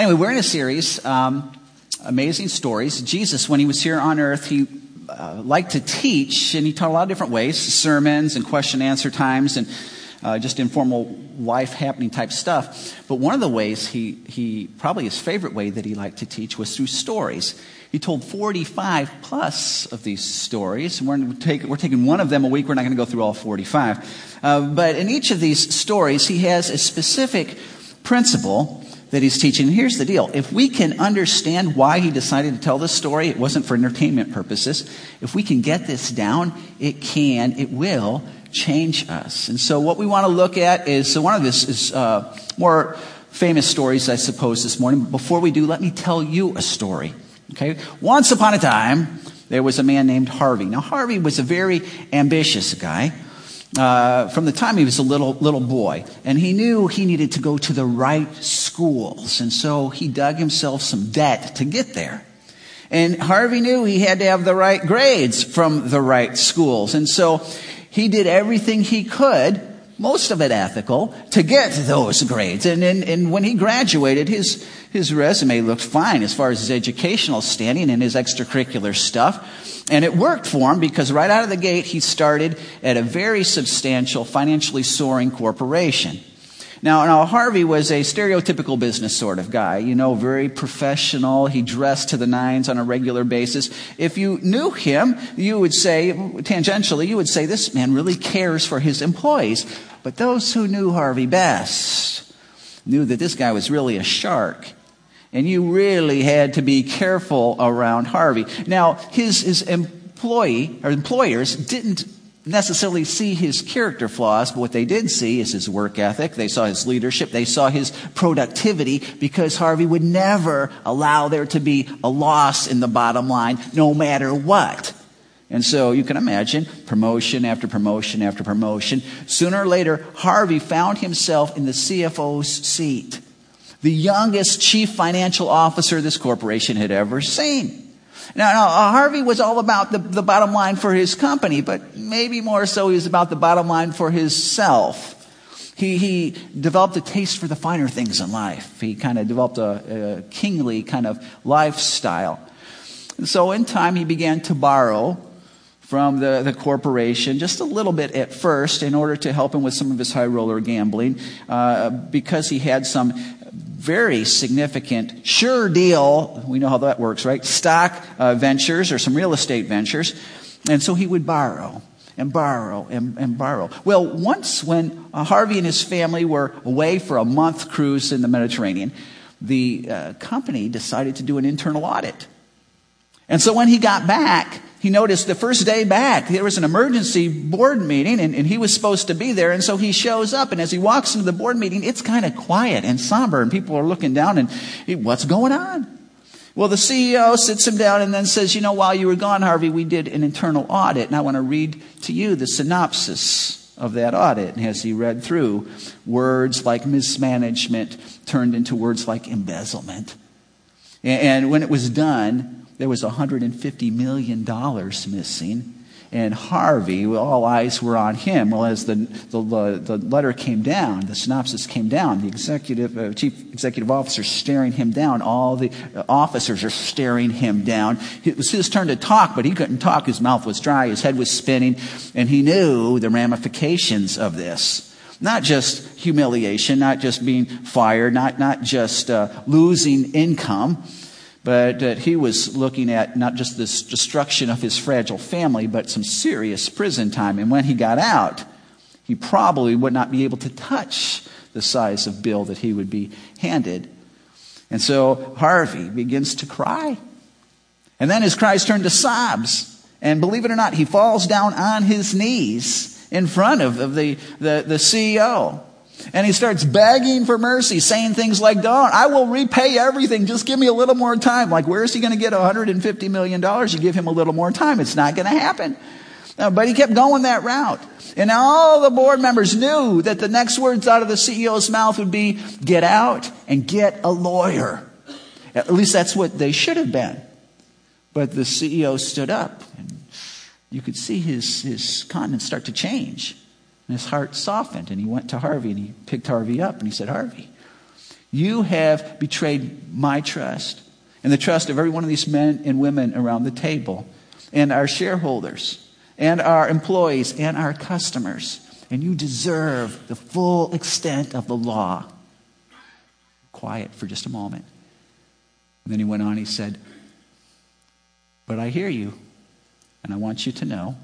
Anyway, we're in a series, um, Amazing Stories. Jesus, when he was here on earth, he uh, liked to teach, and he taught a lot of different ways sermons and question answer times and uh, just informal life happening type stuff. But one of the ways he, he, probably his favorite way that he liked to teach was through stories. He told 45 plus of these stories. We're, take, we're taking one of them a week. We're not going to go through all 45. Uh, but in each of these stories, he has a specific principle that he's teaching. And here's the deal. If we can understand why he decided to tell this story, it wasn't for entertainment purposes. If we can get this down, it can, it will change us. And so what we want to look at is, so one of this is uh, more famous stories, I suppose, this morning. But before we do, let me tell you a story. Okay? Once upon a time, there was a man named Harvey. Now, Harvey was a very ambitious guy. Uh, from the time he was a little little boy, and he knew he needed to go to the right schools, and so he dug himself some debt to get there. And Harvey knew he had to have the right grades from the right schools, and so he did everything he could, most of it ethical, to get those grades. And, and, and when he graduated, his, his resume looked fine as far as his educational standing and his extracurricular stuff. And it worked for him because right out of the gate, he started at a very substantial, financially soaring corporation. Now, now, Harvey was a stereotypical business sort of guy, you know, very professional. He dressed to the nines on a regular basis. If you knew him, you would say, tangentially, you would say, this man really cares for his employees. But those who knew Harvey best knew that this guy was really a shark. And you really had to be careful around Harvey. Now, his, his employee, or employers didn't necessarily see his character flaws, but what they did see is his work ethic. They saw his leadership. They saw his productivity because Harvey would never allow there to be a loss in the bottom line, no matter what. And so you can imagine promotion after promotion after promotion. Sooner or later, Harvey found himself in the CFO's seat, the youngest chief financial officer this corporation had ever seen. Now, now uh, Harvey was all about the, the bottom line for his company, but maybe more so he was about the bottom line for himself. He, he developed a taste for the finer things in life. He kind of developed a, a kingly kind of lifestyle. So in time, he began to borrow from the, the corporation just a little bit at first in order to help him with some of his high roller gambling uh, because he had some very significant, sure deal, we know how that works, right? Stock uh, ventures or some real estate ventures. And so he would borrow and borrow and, and borrow. Well, once when uh, Harvey and his family were away for a month cruise in the Mediterranean, the uh, company decided to do an internal audit. And so when he got back, he noticed the first day back, there was an emergency board meeting and, and, he was supposed to be there. And so he shows up and as he walks into the board meeting, it's kind of quiet and somber and people are looking down and what's going on? Well, the CEO sits him down and then says, you know, while you were gone, Harvey, we did an internal audit and I want to read to you the synopsis of that audit. And as he read through, words like mismanagement turned into words like embezzlement. And when it was done, there was $150 million missing. And Harvey, all eyes were on him. Well, as the, the, the letter came down, the synopsis came down, the executive, uh, chief executive officer staring him down. All the officers are staring him down. It was his turn to talk, but he couldn't talk. His mouth was dry, his head was spinning, and he knew the ramifications of this. Not just humiliation, not just being fired, not, not just uh, losing income, but that he was looking at not just this destruction of his fragile family, but some serious prison time. And when he got out, he probably would not be able to touch the size of bill that he would be handed. And so Harvey begins to cry. And then his cries turn to sobs. And believe it or not, he falls down on his knees in front of, of the, the, the CEO. And he starts begging for mercy, saying things like, Don't, I will repay everything. Just give me a little more time. Like, where is he going to get $150 million? You give him a little more time. It's not going to happen. But he kept going that route. And all the board members knew that the next words out of the CEO's mouth would be, Get out and get a lawyer. At least that's what they should have been. But the CEO stood up. And you could see his, his countenance start to change. And his heart softened, and he went to Harvey and he picked Harvey up and he said, Harvey, You have betrayed my trust and the trust of every one of these men and women around the table, and our shareholders, and our employees, and our customers. And you deserve the full extent of the law. Quiet for just a moment. And then he went on, he said, But I hear you, and I want you to know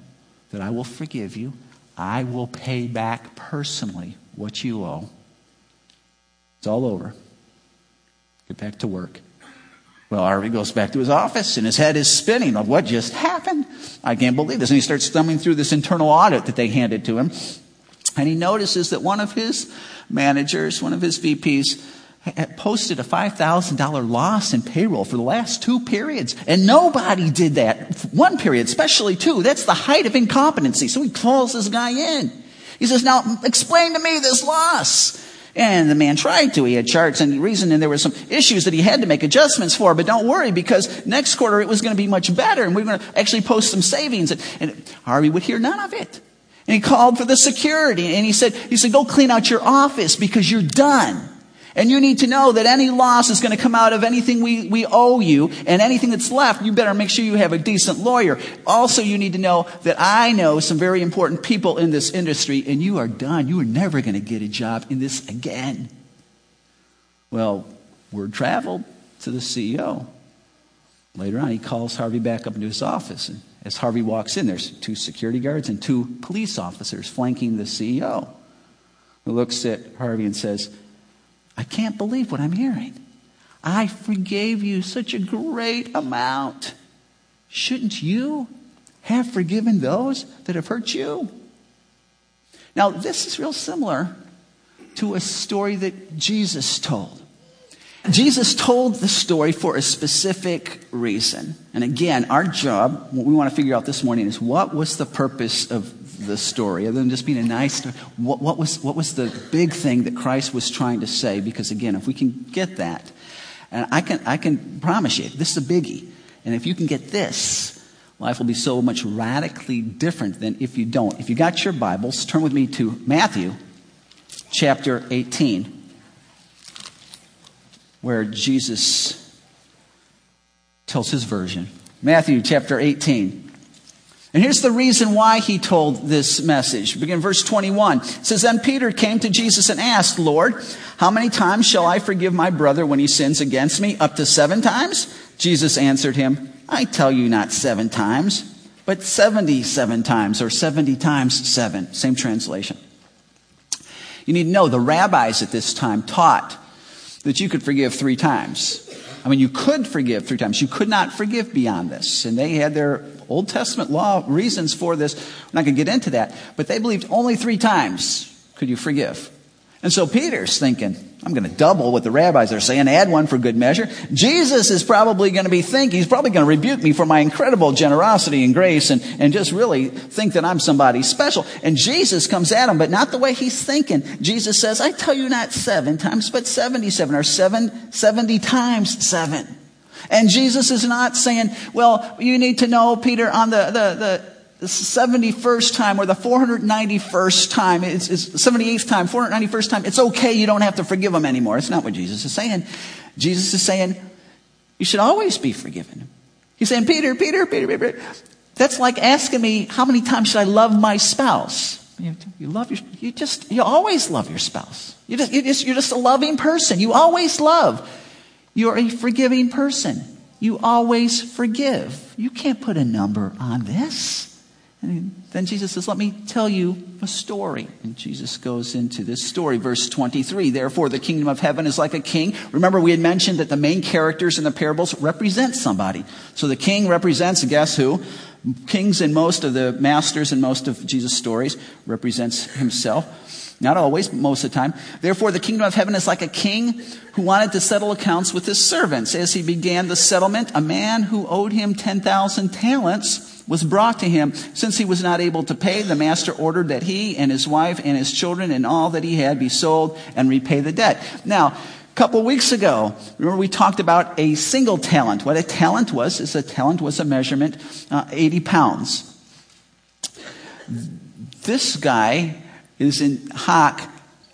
that I will forgive you. I will pay back personally what you owe. It's all over. Get back to work. Well, Harvey goes back to his office and his head is spinning of what just happened. I can't believe this. And he starts thumbing through this internal audit that they handed to him. And he notices that one of his managers, one of his VPs, posted a $5,000 loss in payroll for the last two periods. And nobody did that. One period, especially two. That's the height of incompetency. So he calls this guy in. He says, now explain to me this loss. And the man tried to. He had charts and reason, and there were some issues that he had to make adjustments for. But don't worry, because next quarter it was going to be much better, and we are going to actually post some savings. And, and Harvey would hear none of it. And he called for the security, and he said, he said, go clean out your office because you're done. And you need to know that any loss is going to come out of anything we, we owe you, and anything that's left, you better make sure you have a decent lawyer. Also, you need to know that I know some very important people in this industry, and you are done. You are never going to get a job in this again. Well, word traveled to the CEO. Later on, he calls Harvey back up into his office, and as Harvey walks in, there's two security guards and two police officers flanking the CEO, who looks at Harvey and says, I can't believe what I'm hearing. I forgave you such a great amount. Shouldn't you have forgiven those that have hurt you? Now, this is real similar to a story that Jesus told. Jesus told the story for a specific reason. And again, our job, what we want to figure out this morning is what was the purpose of the story, other than just being a nice What, what, was, what was the big thing that Christ was trying to say? Because again, if we can get that, and I can, I can promise you, this is a biggie. And if you can get this, life will be so much radically different than if you don't. If you got your Bibles, turn with me to Matthew chapter 18, where Jesus tells his version. Matthew chapter 18. And here's the reason why he told this message. Begin verse 21. It says, Then Peter came to Jesus and asked, Lord, how many times shall I forgive my brother when he sins against me? Up to seven times? Jesus answered him, I tell you not seven times, but 77 times, or 70 times seven. Same translation. You need to know the rabbis at this time taught that you could forgive three times. I mean, you could forgive three times. You could not forgive beyond this. And they had their Old Testament law reasons for this. We're not going to get into that. But they believed only three times could you forgive. And so Peter's thinking, I'm going to double what the rabbis are saying, add one for good measure. Jesus is probably going to be thinking, he's probably going to rebuke me for my incredible generosity and grace and, and just really think that I'm somebody special. And Jesus comes at him, but not the way he's thinking. Jesus says, I tell you not seven times, but 77 or seven, 70 times seven. And Jesus is not saying, well, you need to know, Peter, on the, the, the 71st time or the 491st time, it's, it's 78th time, 491st time, it's okay, you don't have to forgive them anymore. It's not what Jesus is saying. Jesus is saying, you should always be forgiven. He's saying, Peter, Peter, Peter, Peter, that's like asking me, how many times should I love my spouse? You, love your, you just, you always love your spouse. You just, you just, you're just a loving person. You always love. You're a forgiving person. You always forgive. You can't put a number on this. And then Jesus says, Let me tell you a story. And Jesus goes into this story, verse 23. Therefore, the kingdom of heaven is like a king. Remember, we had mentioned that the main characters in the parables represent somebody. So the king represents, guess who? Kings and most of the masters in most of Jesus' stories represents himself. Not always, but most of the time. Therefore, the kingdom of heaven is like a king who wanted to settle accounts with his servants. As he began the settlement, a man who owed him 10,000 talents was brought to him. Since he was not able to pay, the master ordered that he and his wife and his children and all that he had be sold and repay the debt. Now, a couple weeks ago, remember we talked about a single talent. What a talent was, is a talent was a measurement, uh, 80 pounds. This guy is in hock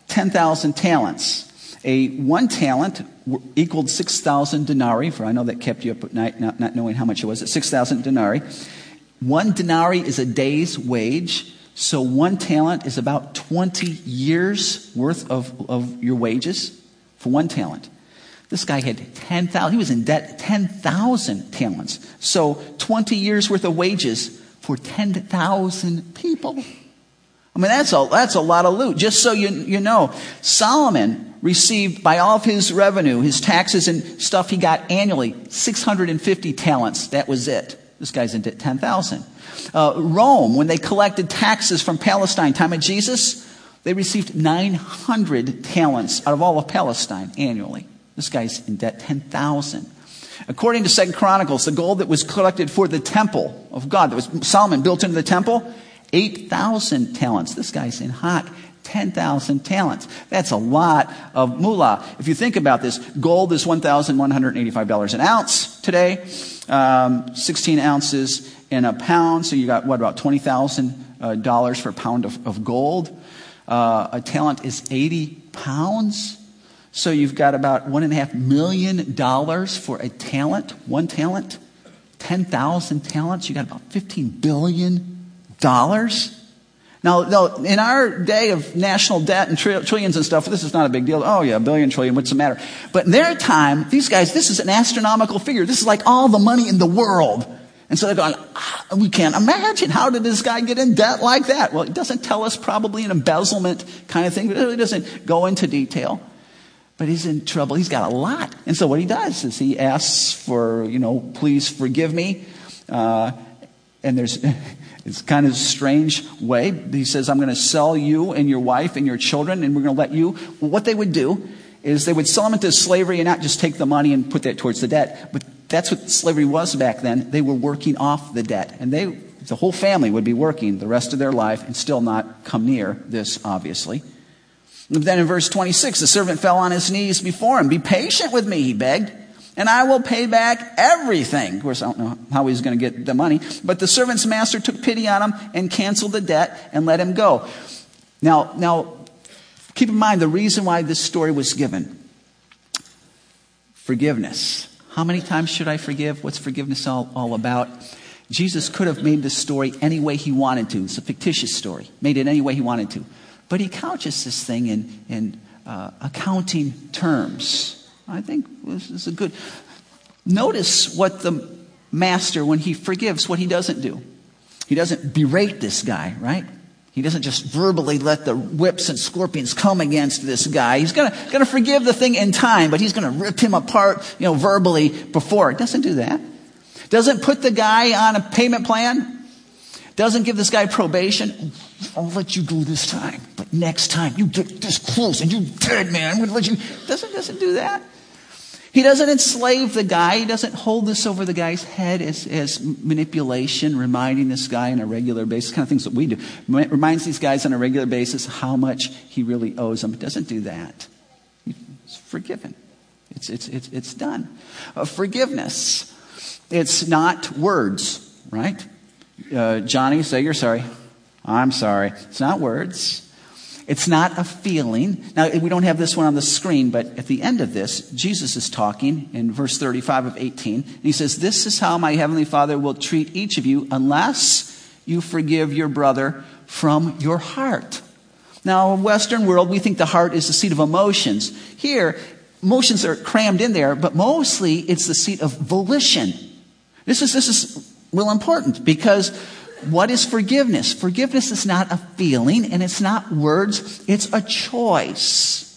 10,000 talents. A one talent equaled 6,000 denarii, for I know that kept you up at night not, not knowing how much it was. At 6,000 denarii. One denarii is a day's wage. So one talent is about 20 years worth of, of your wages for one talent. This guy had 10,000, he was in debt 10,000 talents. So 20 years worth of wages for 10,000 people. I mean, that's a, that's a lot of loot. Just so you, you know, Solomon received by all of his revenue, his taxes and stuff he got annually, 650 talents. That was it. This guy's in debt 10,000. Uh, Rome, when they collected taxes from Palestine, time of Jesus, they received 900 talents out of all of Palestine annually. This guy's in debt 10,000. According to Second Chronicles, the gold that was collected for the temple of God, that was Solomon built into the temple, 8,000 talents. This guy's in hot 10,000 talents. That's a lot of moolah. If you think about this, gold is $1,185 an ounce today, um, 16 ounces in a pound. So you got, what, about 20,000 uh, for a pound of, of gold. Uh, a talent is 80 pounds. So you've got about $1.5 million for a talent, one talent. 10,000 talents, you got about $15 billion. Now, now, in our day of national debt and trillions and stuff, this is not a big deal. Oh yeah, a billion, trillion, what's the matter? But in their time, these guys, this is an astronomical figure. This is like all the money in the world. And so they're going, ah, we can't imagine. How did this guy get in debt like that? Well, it doesn't tell us probably an embezzlement kind of thing. It really doesn't go into detail. But he's in trouble. He's got a lot. And so what he does is he asks for, you know, please forgive me. Uh, and there's, it's kind of a strange way. He says, I'm going to sell you and your wife and your children, and we're going to let you. what they would do is they would sell them into slavery and not just take the money and put that towards the debt, but that's what slavery was back then. They were working off the debt. And they, the whole family would be working the rest of their life and still not come near this, obviously. Then in verse 26, the servant fell on his knees before him. Be patient with me, he begged, and I will pay back everything. Of course, I don't know how he's going to get the money. But the servant's master took pity on him and canceled the debt and let him go. Now, now, keep in mind the reason why this story was given. Forgiveness. How many times should I forgive? What's forgiveness all, all about? Jesus could have made this story any way he wanted to. It's a fictitious story, made it any way he wanted to. But he couches this thing in, in uh, accounting terms. I think this is a good. Notice what the master, when he forgives, what he doesn't do. He doesn't berate this guy, right? He doesn't just verbally let the whips and scorpions come against this guy. He's gonna, gonna forgive the thing in time, but he's gonna rip him apart, you know, verbally before. It doesn't do that. Doesn't put the guy on a payment plan. Doesn't give this guy probation. I'll let you go this time, but next time you get this close and you're dead, man. I'm gonna let you. Doesn't, doesn't do that. He doesn't enslave the guy. He doesn't hold this over the guy's head as, as manipulation, reminding this guy on a regular basis, kind of things that we do. Reminds these guys on a regular basis how much he really owes them. It doesn't do that. He's forgiven. It's, it's, it's, it's done. Uh, forgiveness. It's not words, right? Uh, Johnny, say you're sorry. I'm sorry. It's not words. It's not a feeling. Now, we don't have this one on the screen, but at the end of this, Jesus is talking in verse 35 of 18. And he says, This is how my heavenly Father will treat each of you unless you forgive your brother from your heart. Now, in Western world, we think the heart is the seat of emotions. Here, emotions are crammed in there, but mostly it's the seat of volition. This is, this is real important because what is forgiveness? Forgiveness is not a feeling and it's not words, it's a choice.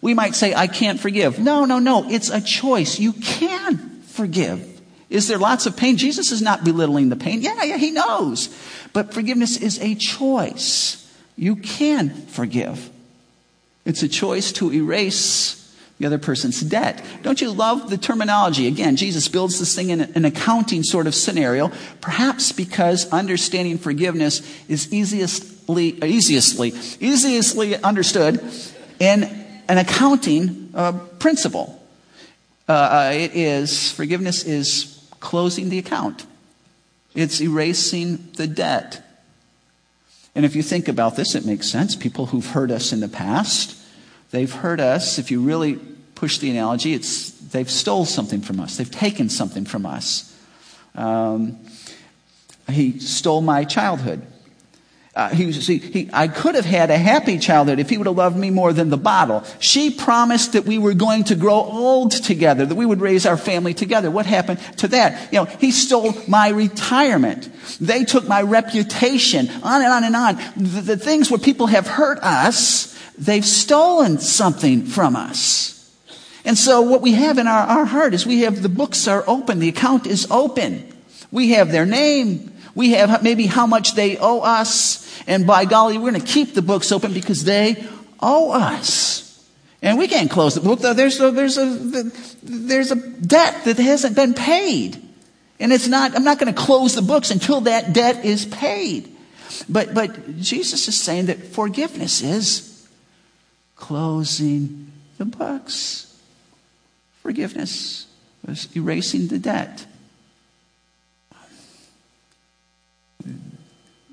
We might say, I can't forgive. No, no, no. It's a choice. You can forgive. Is there lots of pain? Jesus is not belittling the pain. Yeah, yeah, he knows. But forgiveness is a choice. You can forgive. It's a choice to erase the other person's debt. Don't you love the terminology? Again, Jesus builds this thing in an accounting sort of scenario, perhaps because understanding forgiveness is easiestly, easiestly, easiestly understood in an accounting uh, principle. Uh, uh, it is, forgiveness is closing the account. It's erasing the debt. And if you think about this, it makes sense. People who've hurt us in the past, They've hurt us. If you really push the analogy, it's they've stole something from us. They've taken something from us. Um, he stole my childhood. Uh, he, see, he, I could have had a happy childhood if he would have loved me more than the bottle. She promised that we were going to grow old together, that we would raise our family together. What happened to that? You know, he stole my retirement. They took my reputation, on and on and on. The, the things where people have hurt us, they've stolen something from us. And so what we have in our, our heart is we have the books are open, the account is open. We have their name. We have maybe how much they owe us. And by golly, we're going to keep the books open because they owe us. And we can't close the book. There's a, there's a, there's a debt that hasn't been paid. And it's not, I'm not going to close the books until that debt is paid. But, but Jesus is saying that forgiveness is closing the books. Forgiveness is erasing the debt.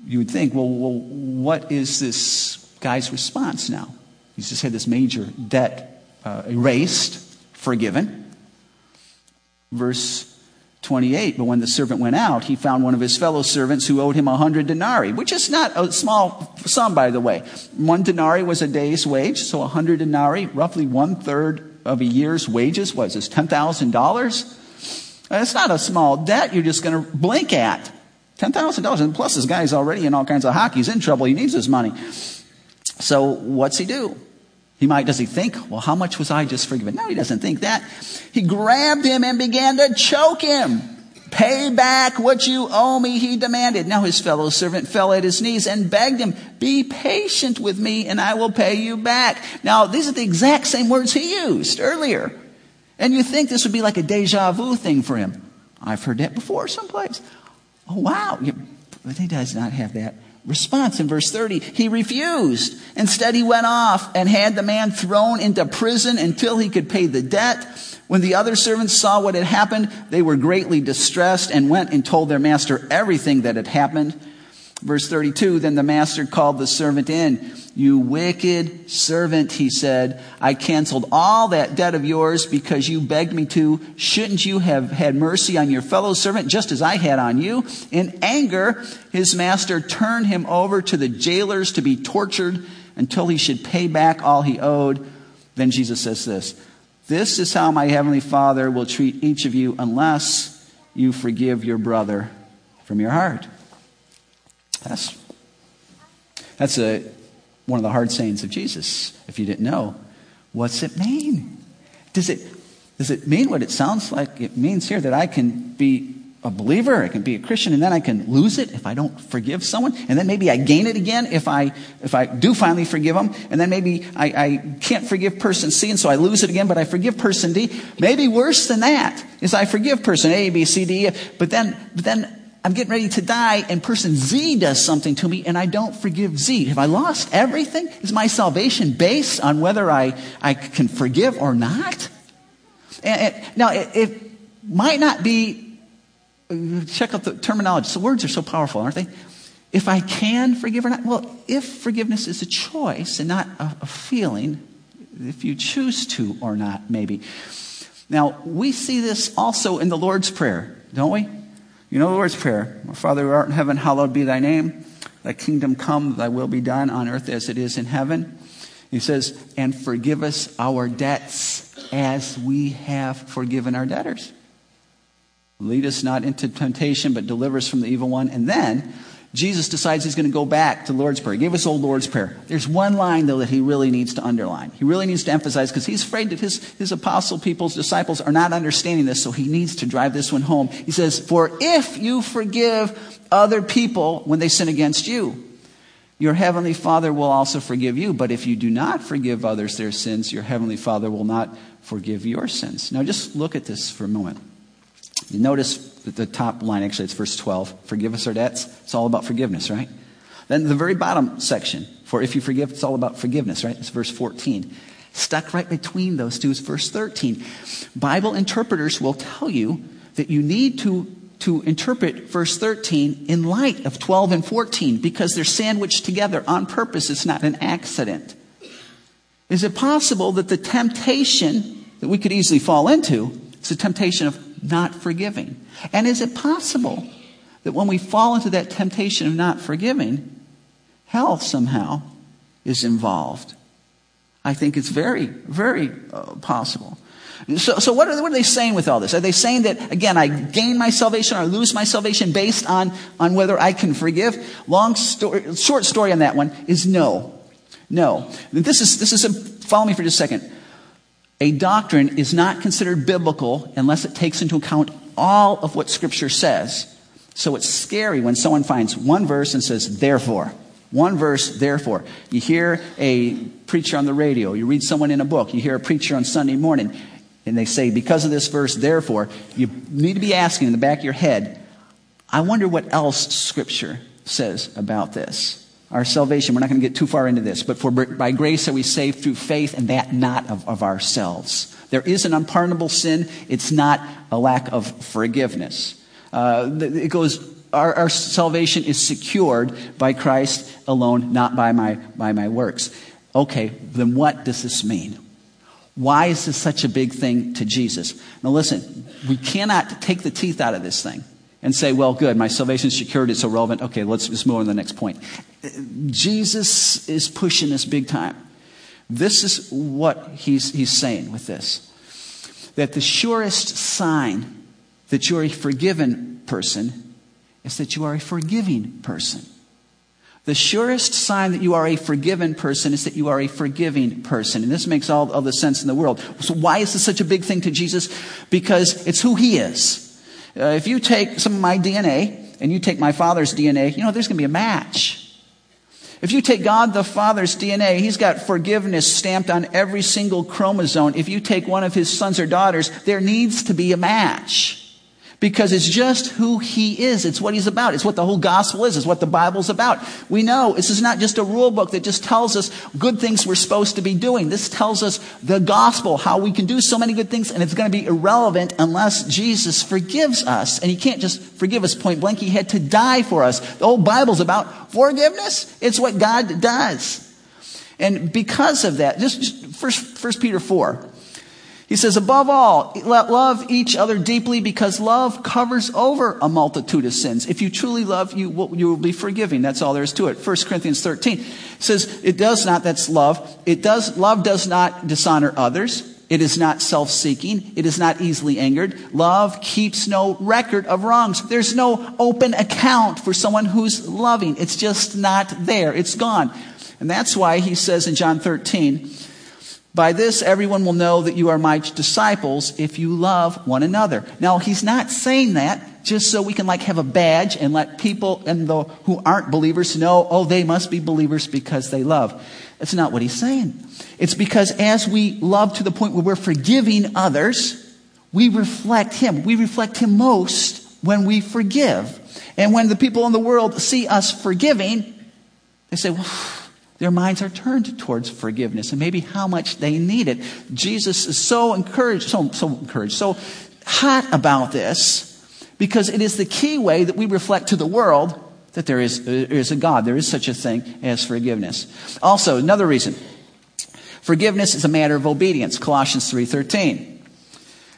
you would think, well, well, what is this guy's response now? He's just had this major debt uh, erased, forgiven. Verse 28 But when the servant went out, he found one of his fellow servants who owed him a hundred denarii, which is not a small sum, by the way. One denarii was a day's wage, so a hundred denarii, roughly one third of a year's wages, was this $10,000? It's not a small debt you're just going to blink at. $10,000. And plus, this guy's already in all kinds of hockey. He's in trouble. He needs his money. So, what's he do? He might, does he think, well, how much was I just forgiven? No, he doesn't think that. He grabbed him and began to choke him. Pay back what you owe me, he demanded. Now his fellow servant fell at his knees and begged him, be patient with me and I will pay you back. Now, these are the exact same words he used earlier. And you think this would be like a deja vu thing for him. I've heard that before someplace. Oh, wow. But he does not have that response in verse 30. He refused. Instead, he went off and had the man thrown into prison until he could pay the debt. When the other servants saw what had happened, they were greatly distressed and went and told their master everything that had happened. Verse 32, then the master called the servant in. You wicked servant, he said, I canceled all that debt of yours because you begged me to. Shouldn't you have had mercy on your fellow servant just as I had on you? In anger, his master turned him over to the jailers to be tortured until he should pay back all he owed. Then Jesus says this, this is how my heavenly father will treat each of you unless you forgive your brother from your heart. That's, that's a, one of the hard sayings of Jesus, if you didn't know. What's it mean? Does it, does it mean what it sounds like it means here that I can be a believer, I can be a Christian, and then I can lose it if I don't forgive someone, and then maybe I gain it again if I if I do finally forgive them, and then maybe I, I can't forgive person C, and so I lose it again, but I forgive person D. Maybe worse than that is I forgive person A, B, C, D, but then but then I'm getting ready to die and person Z does something to me and I don't forgive Z. Have I lost everything? Is my salvation based on whether I, I can forgive or not? And, and now, it, it, might not be, check out the terminology. The words are so powerful, aren't they? If I can forgive or not? Well, if forgiveness is a choice and not a, a feeling, if you choose to or not, maybe. Now, we see this also in the Lord's Prayer, don't we? You know the Lord's Prayer. Father who art in heaven, hallowed be thy name. Thy kingdom come, thy will be done on earth as it is in heaven. He says, and forgive us our debts as we have forgiven our debtors. Lead us not into temptation, but deliver us from the evil one. And then Jesus decides he's going to go back to Lord's Prayer. He gave us old Lord's Prayer. There's one line, though, that he really needs to underline. He really needs to emphasize because he's afraid that his, his apostle people's disciples are not understanding this, so he needs to drive this one home. He says, For if you forgive other people when they sin against you, your heavenly Father will also forgive you. But if you do not forgive others their sins, your heavenly Father will not forgive your sins. Now, just look at this for a moment. You notice the top line, actually, it's verse 12. Forgive us our debts. It's all about forgiveness, right? Then the very bottom section, for if you forgive, it's all about forgiveness, right? It's verse 14. Stuck right between those two is verse 13. Bible interpreters will tell you that you need to, to interpret verse 13 in light of 12 and 14 because they're sandwiched together on purpose. It's not an accident. Is it possible that the temptation that we could easily fall into is the temptation of not forgiving? And is it possible that when we fall into that temptation of not forgiving, hell somehow is involved? I think it's very, very uh, possible. So, so what, are, what are they saying with all this? Are they saying that, again, I gain my salvation or lose my salvation based on, on whether I can forgive? Long story, short story on that one is no. No. This is, this is a, follow me for just a second. A doctrine is not considered biblical unless it takes into account all of what Scripture says. So it's scary when someone finds one verse and says, therefore. One verse, therefore. You hear a preacher on the radio, you read someone in a book, you hear a preacher on Sunday morning, and they say, because of this verse, therefore, you need to be asking in the back of your head, I wonder what else Scripture says about this. Our salvation, we're not going to get too far into this, but for by grace are we saved through faith, and that not of, of ourselves. There is an unpardonable sin. It's not a lack of forgiveness. Uh, it goes, our, our salvation is secured by Christ alone, not by my, by my works. Okay, then what does this mean? Why is this such a big thing to Jesus? Now listen, we cannot take the teeth out of this thing and say, well, good, my salvation is secured, it's irrelevant. Okay, let's just move on to the next point. Jesus is pushing this big time. This is what he's, he's saying with this that the surest sign that you're a forgiven person is that you are a forgiving person. The surest sign that you are a forgiven person is that you are a forgiving person. And this makes all, all the sense in the world. So why is this such a big thing to Jesus? Because it's who he is. Uh, if you take some of my DNA and you take my father's DNA, you know, there's going to be a match. If you take God the Father's DNA, He's got forgiveness stamped on every single chromosome. If you take one of His sons or daughters, there needs to be a match because it's just who he is. It's what he's about. It's what the whole gospel is. It's what the Bible's about. We know this is not just a rule book that just tells us good things we're supposed to be doing. This tells us the gospel, how we can do so many good things, and it's going to be irrelevant unless Jesus forgives us. And he can't just forgive us point blank. He had to die for us. The whole Bible's about forgiveness. It's what God does. And because of that, just, first, first Peter 4. He says, above all, love each other deeply because love covers over a multitude of sins. If you truly love, you will, you will be forgiving. That's all there is to it. 1 Corinthians 13 says, it does not, that's love. It does, love does not dishonor others. It is not self-seeking. It is not easily angered. Love keeps no record of wrongs. There's no open account for someone who's loving. It's just not there. It's gone. And that's why he says in John 13, by this, everyone will know that you are my disciples if you love one another. Now, he's not saying that just so we can like have a badge and let people and the, who aren't believers know, oh, they must be believers because they love. That's not what he's saying. It's because as we love to the point where we're forgiving others, we reflect him. We reflect him most when we forgive. And when the people in the world see us forgiving, they say, well, their minds are turned towards forgiveness and maybe how much they need it. Jesus is so encouraged, so, so encouraged, so hot about this because it is the key way that we reflect to the world that there is, there is a God. There is such a thing as forgiveness. Also, another reason. Forgiveness is a matter of obedience. Colossians 3.13. It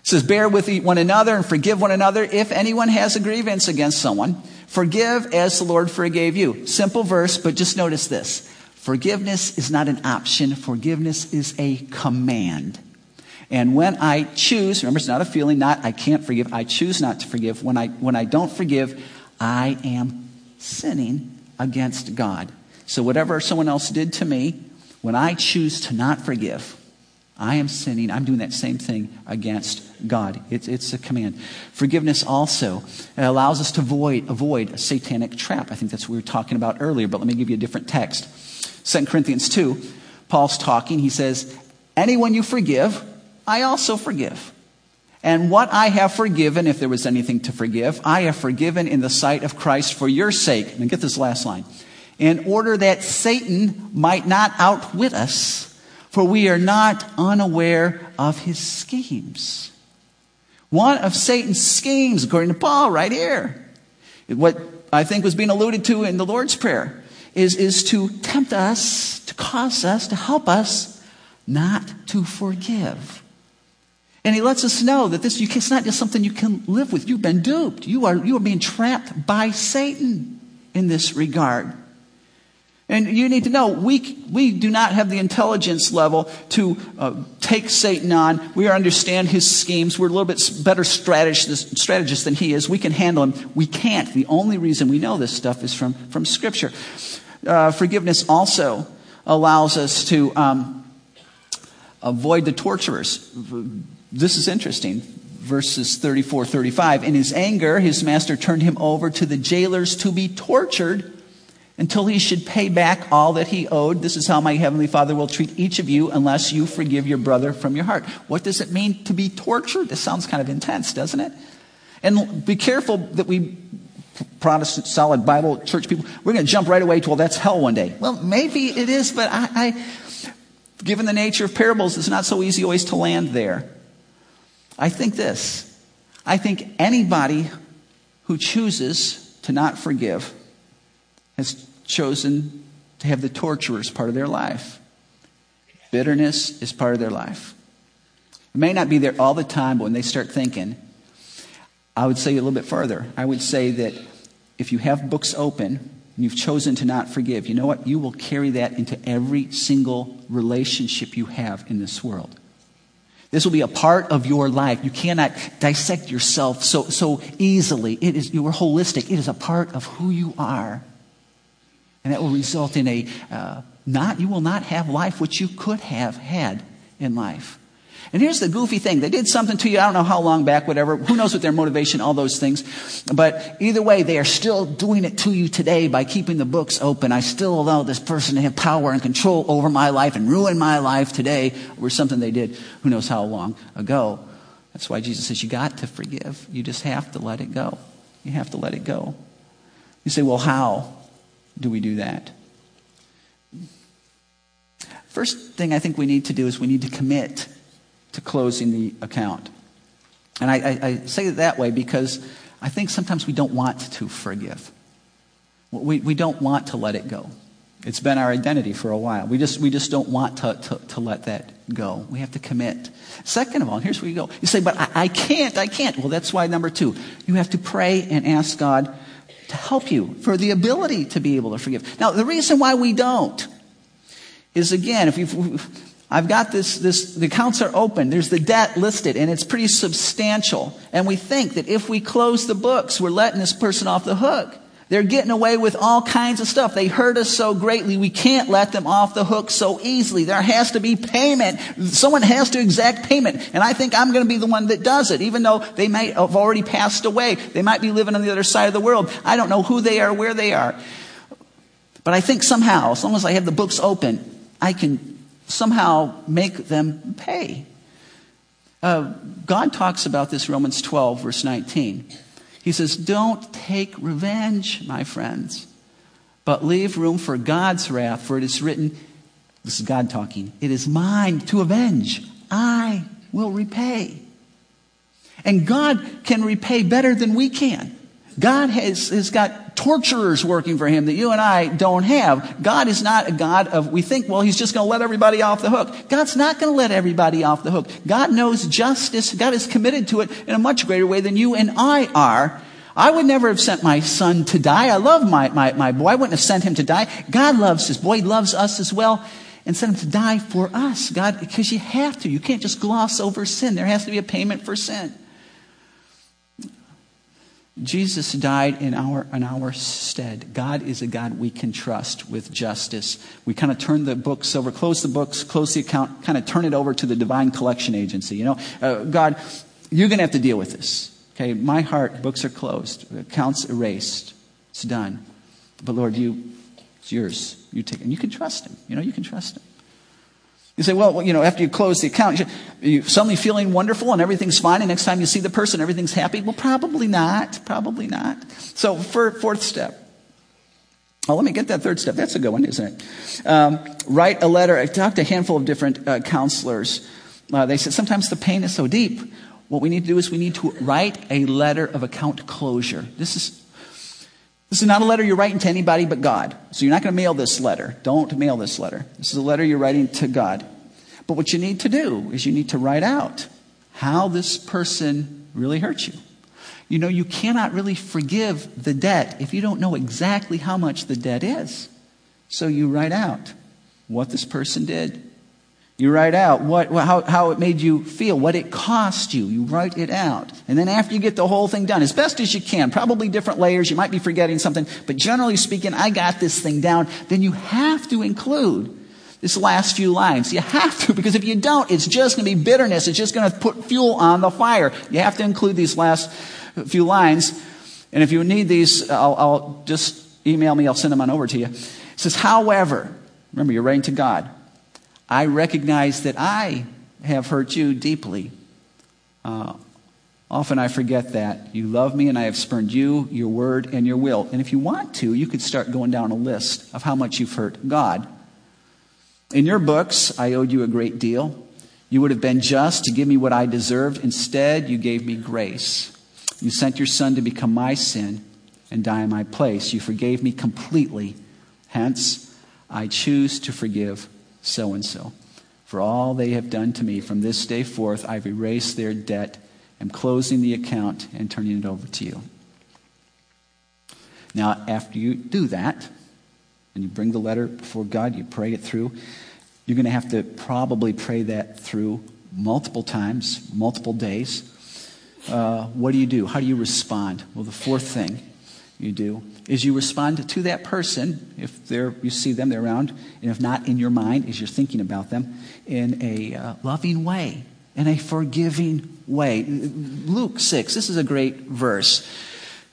says, bear with one another and forgive one another if anyone has a grievance against someone. Forgive as the Lord forgave you. Simple verse, but just notice this. Forgiveness is not an option, forgiveness is a command. And when I choose, remember, it's not a feeling, not I can't forgive, I choose not to forgive. When I, when I don't forgive, I am sinning against God. So, whatever someone else did to me, when I choose to not forgive, I am sinning. I'm doing that same thing against God. It's, it's a command. Forgiveness also allows us to avoid, avoid a satanic trap. I think that's what we were talking about earlier, but let me give you a different text. 2 Corinthians 2, Paul's talking. He says, Anyone you forgive, I also forgive. And what I have forgiven, if there was anything to forgive, I have forgiven in the sight of Christ for your sake. And get this last line. In order that Satan might not outwit us, for we are not unaware of his schemes. One of Satan's schemes, according to Paul, right here. What I think was being alluded to in the Lord's Prayer is, is to tempt us, to cause us, to help us not to forgive. And he lets us know that this it's not just something you can live with. You've been duped. You are, you are being trapped by Satan in this regard. And you need to know, we, we do not have the intelligence level to uh, take Satan on. We understand his schemes. We're a little bit better strategists, strategists than he is. We can handle him. We can't. The only reason we know this stuff is from, from Scripture. Uh, forgiveness also allows us to um, avoid the torturers. This is interesting. Verses 34 35. In his anger, his master turned him over to the jailers to be tortured until he should pay back all that he owed. This is how my heavenly Father will treat each of you unless you forgive your brother from your heart. What does it mean to be tortured? This sounds kind of intense, doesn't it? And be careful that we Protestant, solid Bible church people, we're going to jump right away to, well, that's hell one day. Well, maybe it is, but I, I, given the nature of parables, it's not so easy always to land there. I think this. I think anybody who chooses to not forgive has chosen to have the torturers part of their life. Bitterness is part of their life. It may not be there all the time, but when they start thinking, I would say a little bit further. I would say that if you have books open and you've chosen to not forgive, you know what? You will carry that into every single relationship you have in this world. This will be a part of your life. You cannot dissect yourself so, so easily. It is, you are holistic. It is a part of who you are. And that will result in a, uh, not, you will not have life which you could have had in life. And here's the goofy thing. They did something to you, I don't know how long back, whatever. Who knows what their motivation, all those things. But either way, they are still doing it to you today by keeping the books open. I still allow this person to have power and control over my life and ruin my life today over something they did who knows how long ago. That's why Jesus says you got to forgive. You just have to let it go. You have to let it go. You say, well, how? do we do that? First thing I think we need to do is we need to commit to closing the account. And I, I, I say it that way because I think sometimes we don't want to forgive. We, we don't want to let it go. It's been our identity for a while. We just, we just don't want to, to, to let that go. We have to commit. Second of all, here's where you go. You say, but I, I can't, I can't. Well, that's why number two, you have to pray and ask God to help you for the ability to be able to forgive. Now, the reason why we don't is again, if you I've got this, this, the accounts are open. There's the debt listed and it's pretty substantial. And we think that if we close the books, we're letting this person off the hook. They're getting away with all kinds of stuff. They hurt us so greatly, we can't let them off the hook so easily. There has to be payment. Someone has to exact payment. And I think I'm going to be the one that does it, even though they might have already passed away. They might be living on the other side of the world. I don't know who they are, where they are. But I think somehow, as long as I have the books open, I can somehow make them pay. Uh, God talks about this Romans 12, verse 19. He says, Don't take revenge, my friends, but leave room for God's wrath, for it is written, this is God talking, it is mine to avenge. I will repay. And God can repay better than we can. God has, has got torturers working for him that you and I don't have. God is not a God of, we think, well, he's just going to let everybody off the hook. God's not going to let everybody off the hook. God knows justice. God is committed to it in a much greater way than you and I are. I would never have sent my son to die. I love my, my, my boy. I wouldn't have sent him to die. God loves his boy. He loves us as well and sent him to die for us. God, because you have to. You can't just gloss over sin. There has to be a payment for sin. Jesus died in our, in our stead. God is a God we can trust with justice. We kind of turn the books over, close the books, close the account, kind of turn it over to the divine collection agency. You know, uh, God, you're going to have to deal with this. Okay, my heart, books are closed, accounts erased. It's done. But Lord, you, it's yours. You take. And you can trust him. You know, you can trust him. You say, well, you know, after you close the account, you're suddenly feeling wonderful and everything's fine, and next time you see the person, everything's happy. Well, probably not. Probably not. So, for, fourth step. Oh, let me get that third step. That's a good one, isn't it? Um, write a letter. I talked to a handful of different uh, counselors. Uh, they said sometimes the pain is so deep. What we need to do is we need to write a letter of account closure. This is this is not a letter you're writing to anybody but God. So you're not going to mail this letter. Don't mail this letter. This is a letter you're writing to God. But what you need to do is you need to write out how this person really hurt you. You know, you cannot really forgive the debt if you don't know exactly how much the debt is. So you write out what this person did. You write out what, how, how it made you feel, what it cost you. You write it out. And then after you get the whole thing done, as best as you can, probably different layers, you might be forgetting something, but generally speaking, I got this thing down, then you have to include this last few lines. You have to, because if you don't, it's just going to be bitterness. It's just going to put fuel on the fire. You have to include these last few lines. And if you need these, I'll, I'll just email me, I'll send them on over to you. It says, however, remember, you're writing to God. I recognize that I have hurt you deeply. Uh, often I forget that. You love me, and I have spurned you, your word, and your will. And if you want to, you could start going down a list of how much you've hurt God. In your books, I owed you a great deal. You would have been just to give me what I deserved. Instead, you gave me grace. You sent your son to become my sin and die in my place. You forgave me completely. Hence, I choose to forgive so and so. For all they have done to me from this day forth, I've erased their debt, am closing the account, and turning it over to you. Now, after you do that, and you bring the letter before God, you pray it through, you're going to have to probably pray that through multiple times, multiple days. Uh, what do you do? How do you respond? Well, the fourth thing you do is you respond to that person if they're, you see them, they're around, and if not in your mind, as you're thinking about them, in a uh, loving way, in a forgiving way. Luke 6, this is a great verse.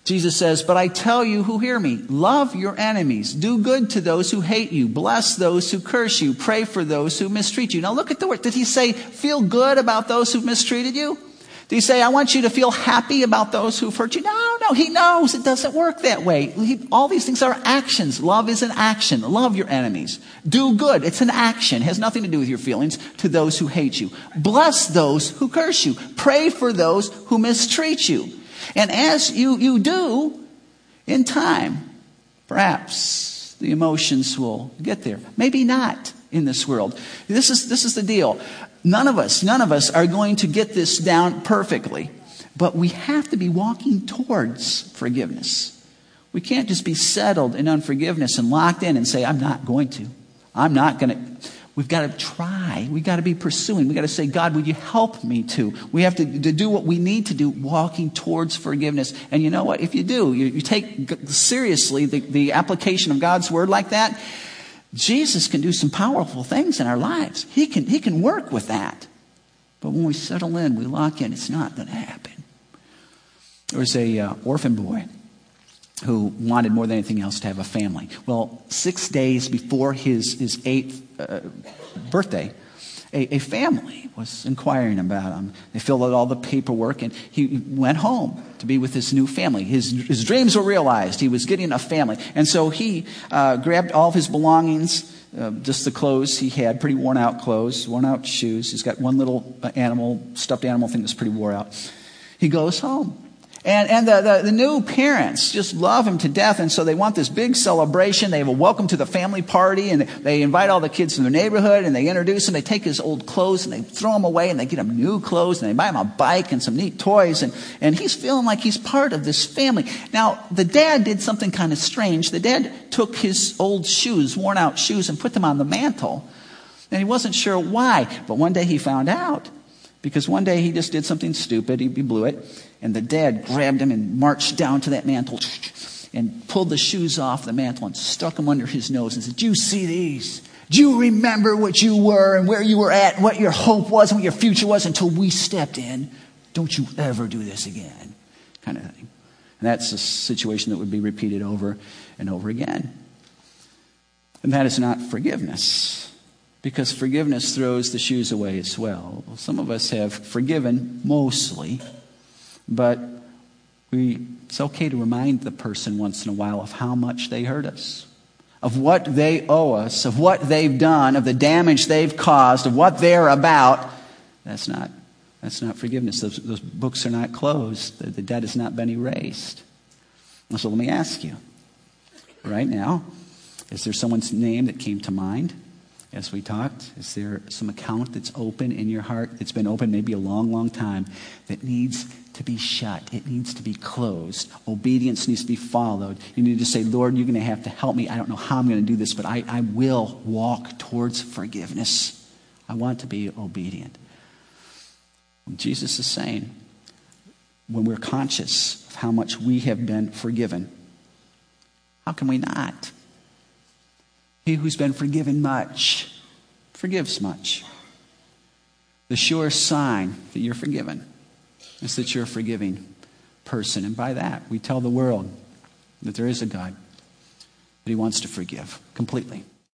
Jesus says, But I tell you who hear me, love your enemies, do good to those who hate you, bless those who curse you, pray for those who mistreat you. Now look at the word. Did he say, feel good about those who've mistreated you? Did you say, I want you to feel happy about those who've hurt you? No, no, he knows it doesn't work that way. He, all these things are actions. Love is an action. Love your enemies. Do good. It's an action. It has nothing to do with your feelings to those who hate you. Bless those who curse you. Pray for those who mistreat you. And as you, you do, in time, perhaps the emotions will get there. Maybe not in this world. This is, this is the deal. None of us, none of us are going to get this down perfectly, but we have to be walking towards forgiveness. We can't just be settled in unforgiveness and locked in and say, I'm not going to. I'm not going to. We've got to try. We've got to be pursuing. We've got to say, God, would you help me to? We have to, to do what we need to do, walking towards forgiveness. And you know what? If you do, you, you take seriously the, the application of God's word like that, Jesus can do some powerful things in our lives. He can, he can work with that. But when we settle in, we lock in, it's not going to happen. There was a uh, orphan boy who wanted more than anything else to have a family. Well, six days before his, his eighth uh, birthday, a, a, family was inquiring about him. They filled out all the paperwork, and he went home to be with his new family. His, his dreams were realized. He was getting a family. And so he uh, grabbed all of his belongings, uh, just the clothes he had, pretty worn out clothes, worn out shoes. He's got one little animal, stuffed animal thing that's pretty wore out. He goes home. And, and the, the, the, new parents just love him to death. And so they want this big celebration. They have a welcome to the family party and they invite all the kids from their neighborhood and they introduce him. They take his old clothes and they throw them away and they get him new clothes and they buy him a bike and some neat toys. And, and he's feeling like he's part of this family. Now, the dad did something kind of strange. The dad took his old shoes, worn out shoes, and put them on the mantle. And he wasn't sure why. But one day he found out because one day he just did something stupid. He blew it. And the dad grabbed him and marched down to that mantle and pulled the shoes off the mantle and stuck them under his nose and said, Do you see these? Do you remember what you were and where you were at, and what your hope was and what your future was until we stepped in? Don't you ever do this again. Kind of thing. And that's a situation that would be repeated over and over again. And that is not forgiveness because forgiveness throws the shoes away as well. Some of us have forgiven mostly, but we, it's okay to remind the person once in a while of how much they hurt us, of what they owe us, of what they've done, of the damage they've caused, of what they're about. That's not, that's not forgiveness. Those, those books are not closed, the, the debt has not been erased. So let me ask you right now is there someone's name that came to mind? as we talked? Is there some account that's open in your heart that's been open maybe a long, long time that needs to be shut? It needs to be closed. Obedience needs to be followed. You need to say, Lord, you're going to have to help me. I don't know how I'm going to do this, but I, I will walk towards forgiveness. I want to be obedient. Jesus is saying, when we're conscious of how much we have been forgiven, how can we not? He who's been forgiven much forgives much. The sure sign that you're forgiven is that you're a forgiving person. And by that, we tell the world that there is a God, that He wants to forgive completely.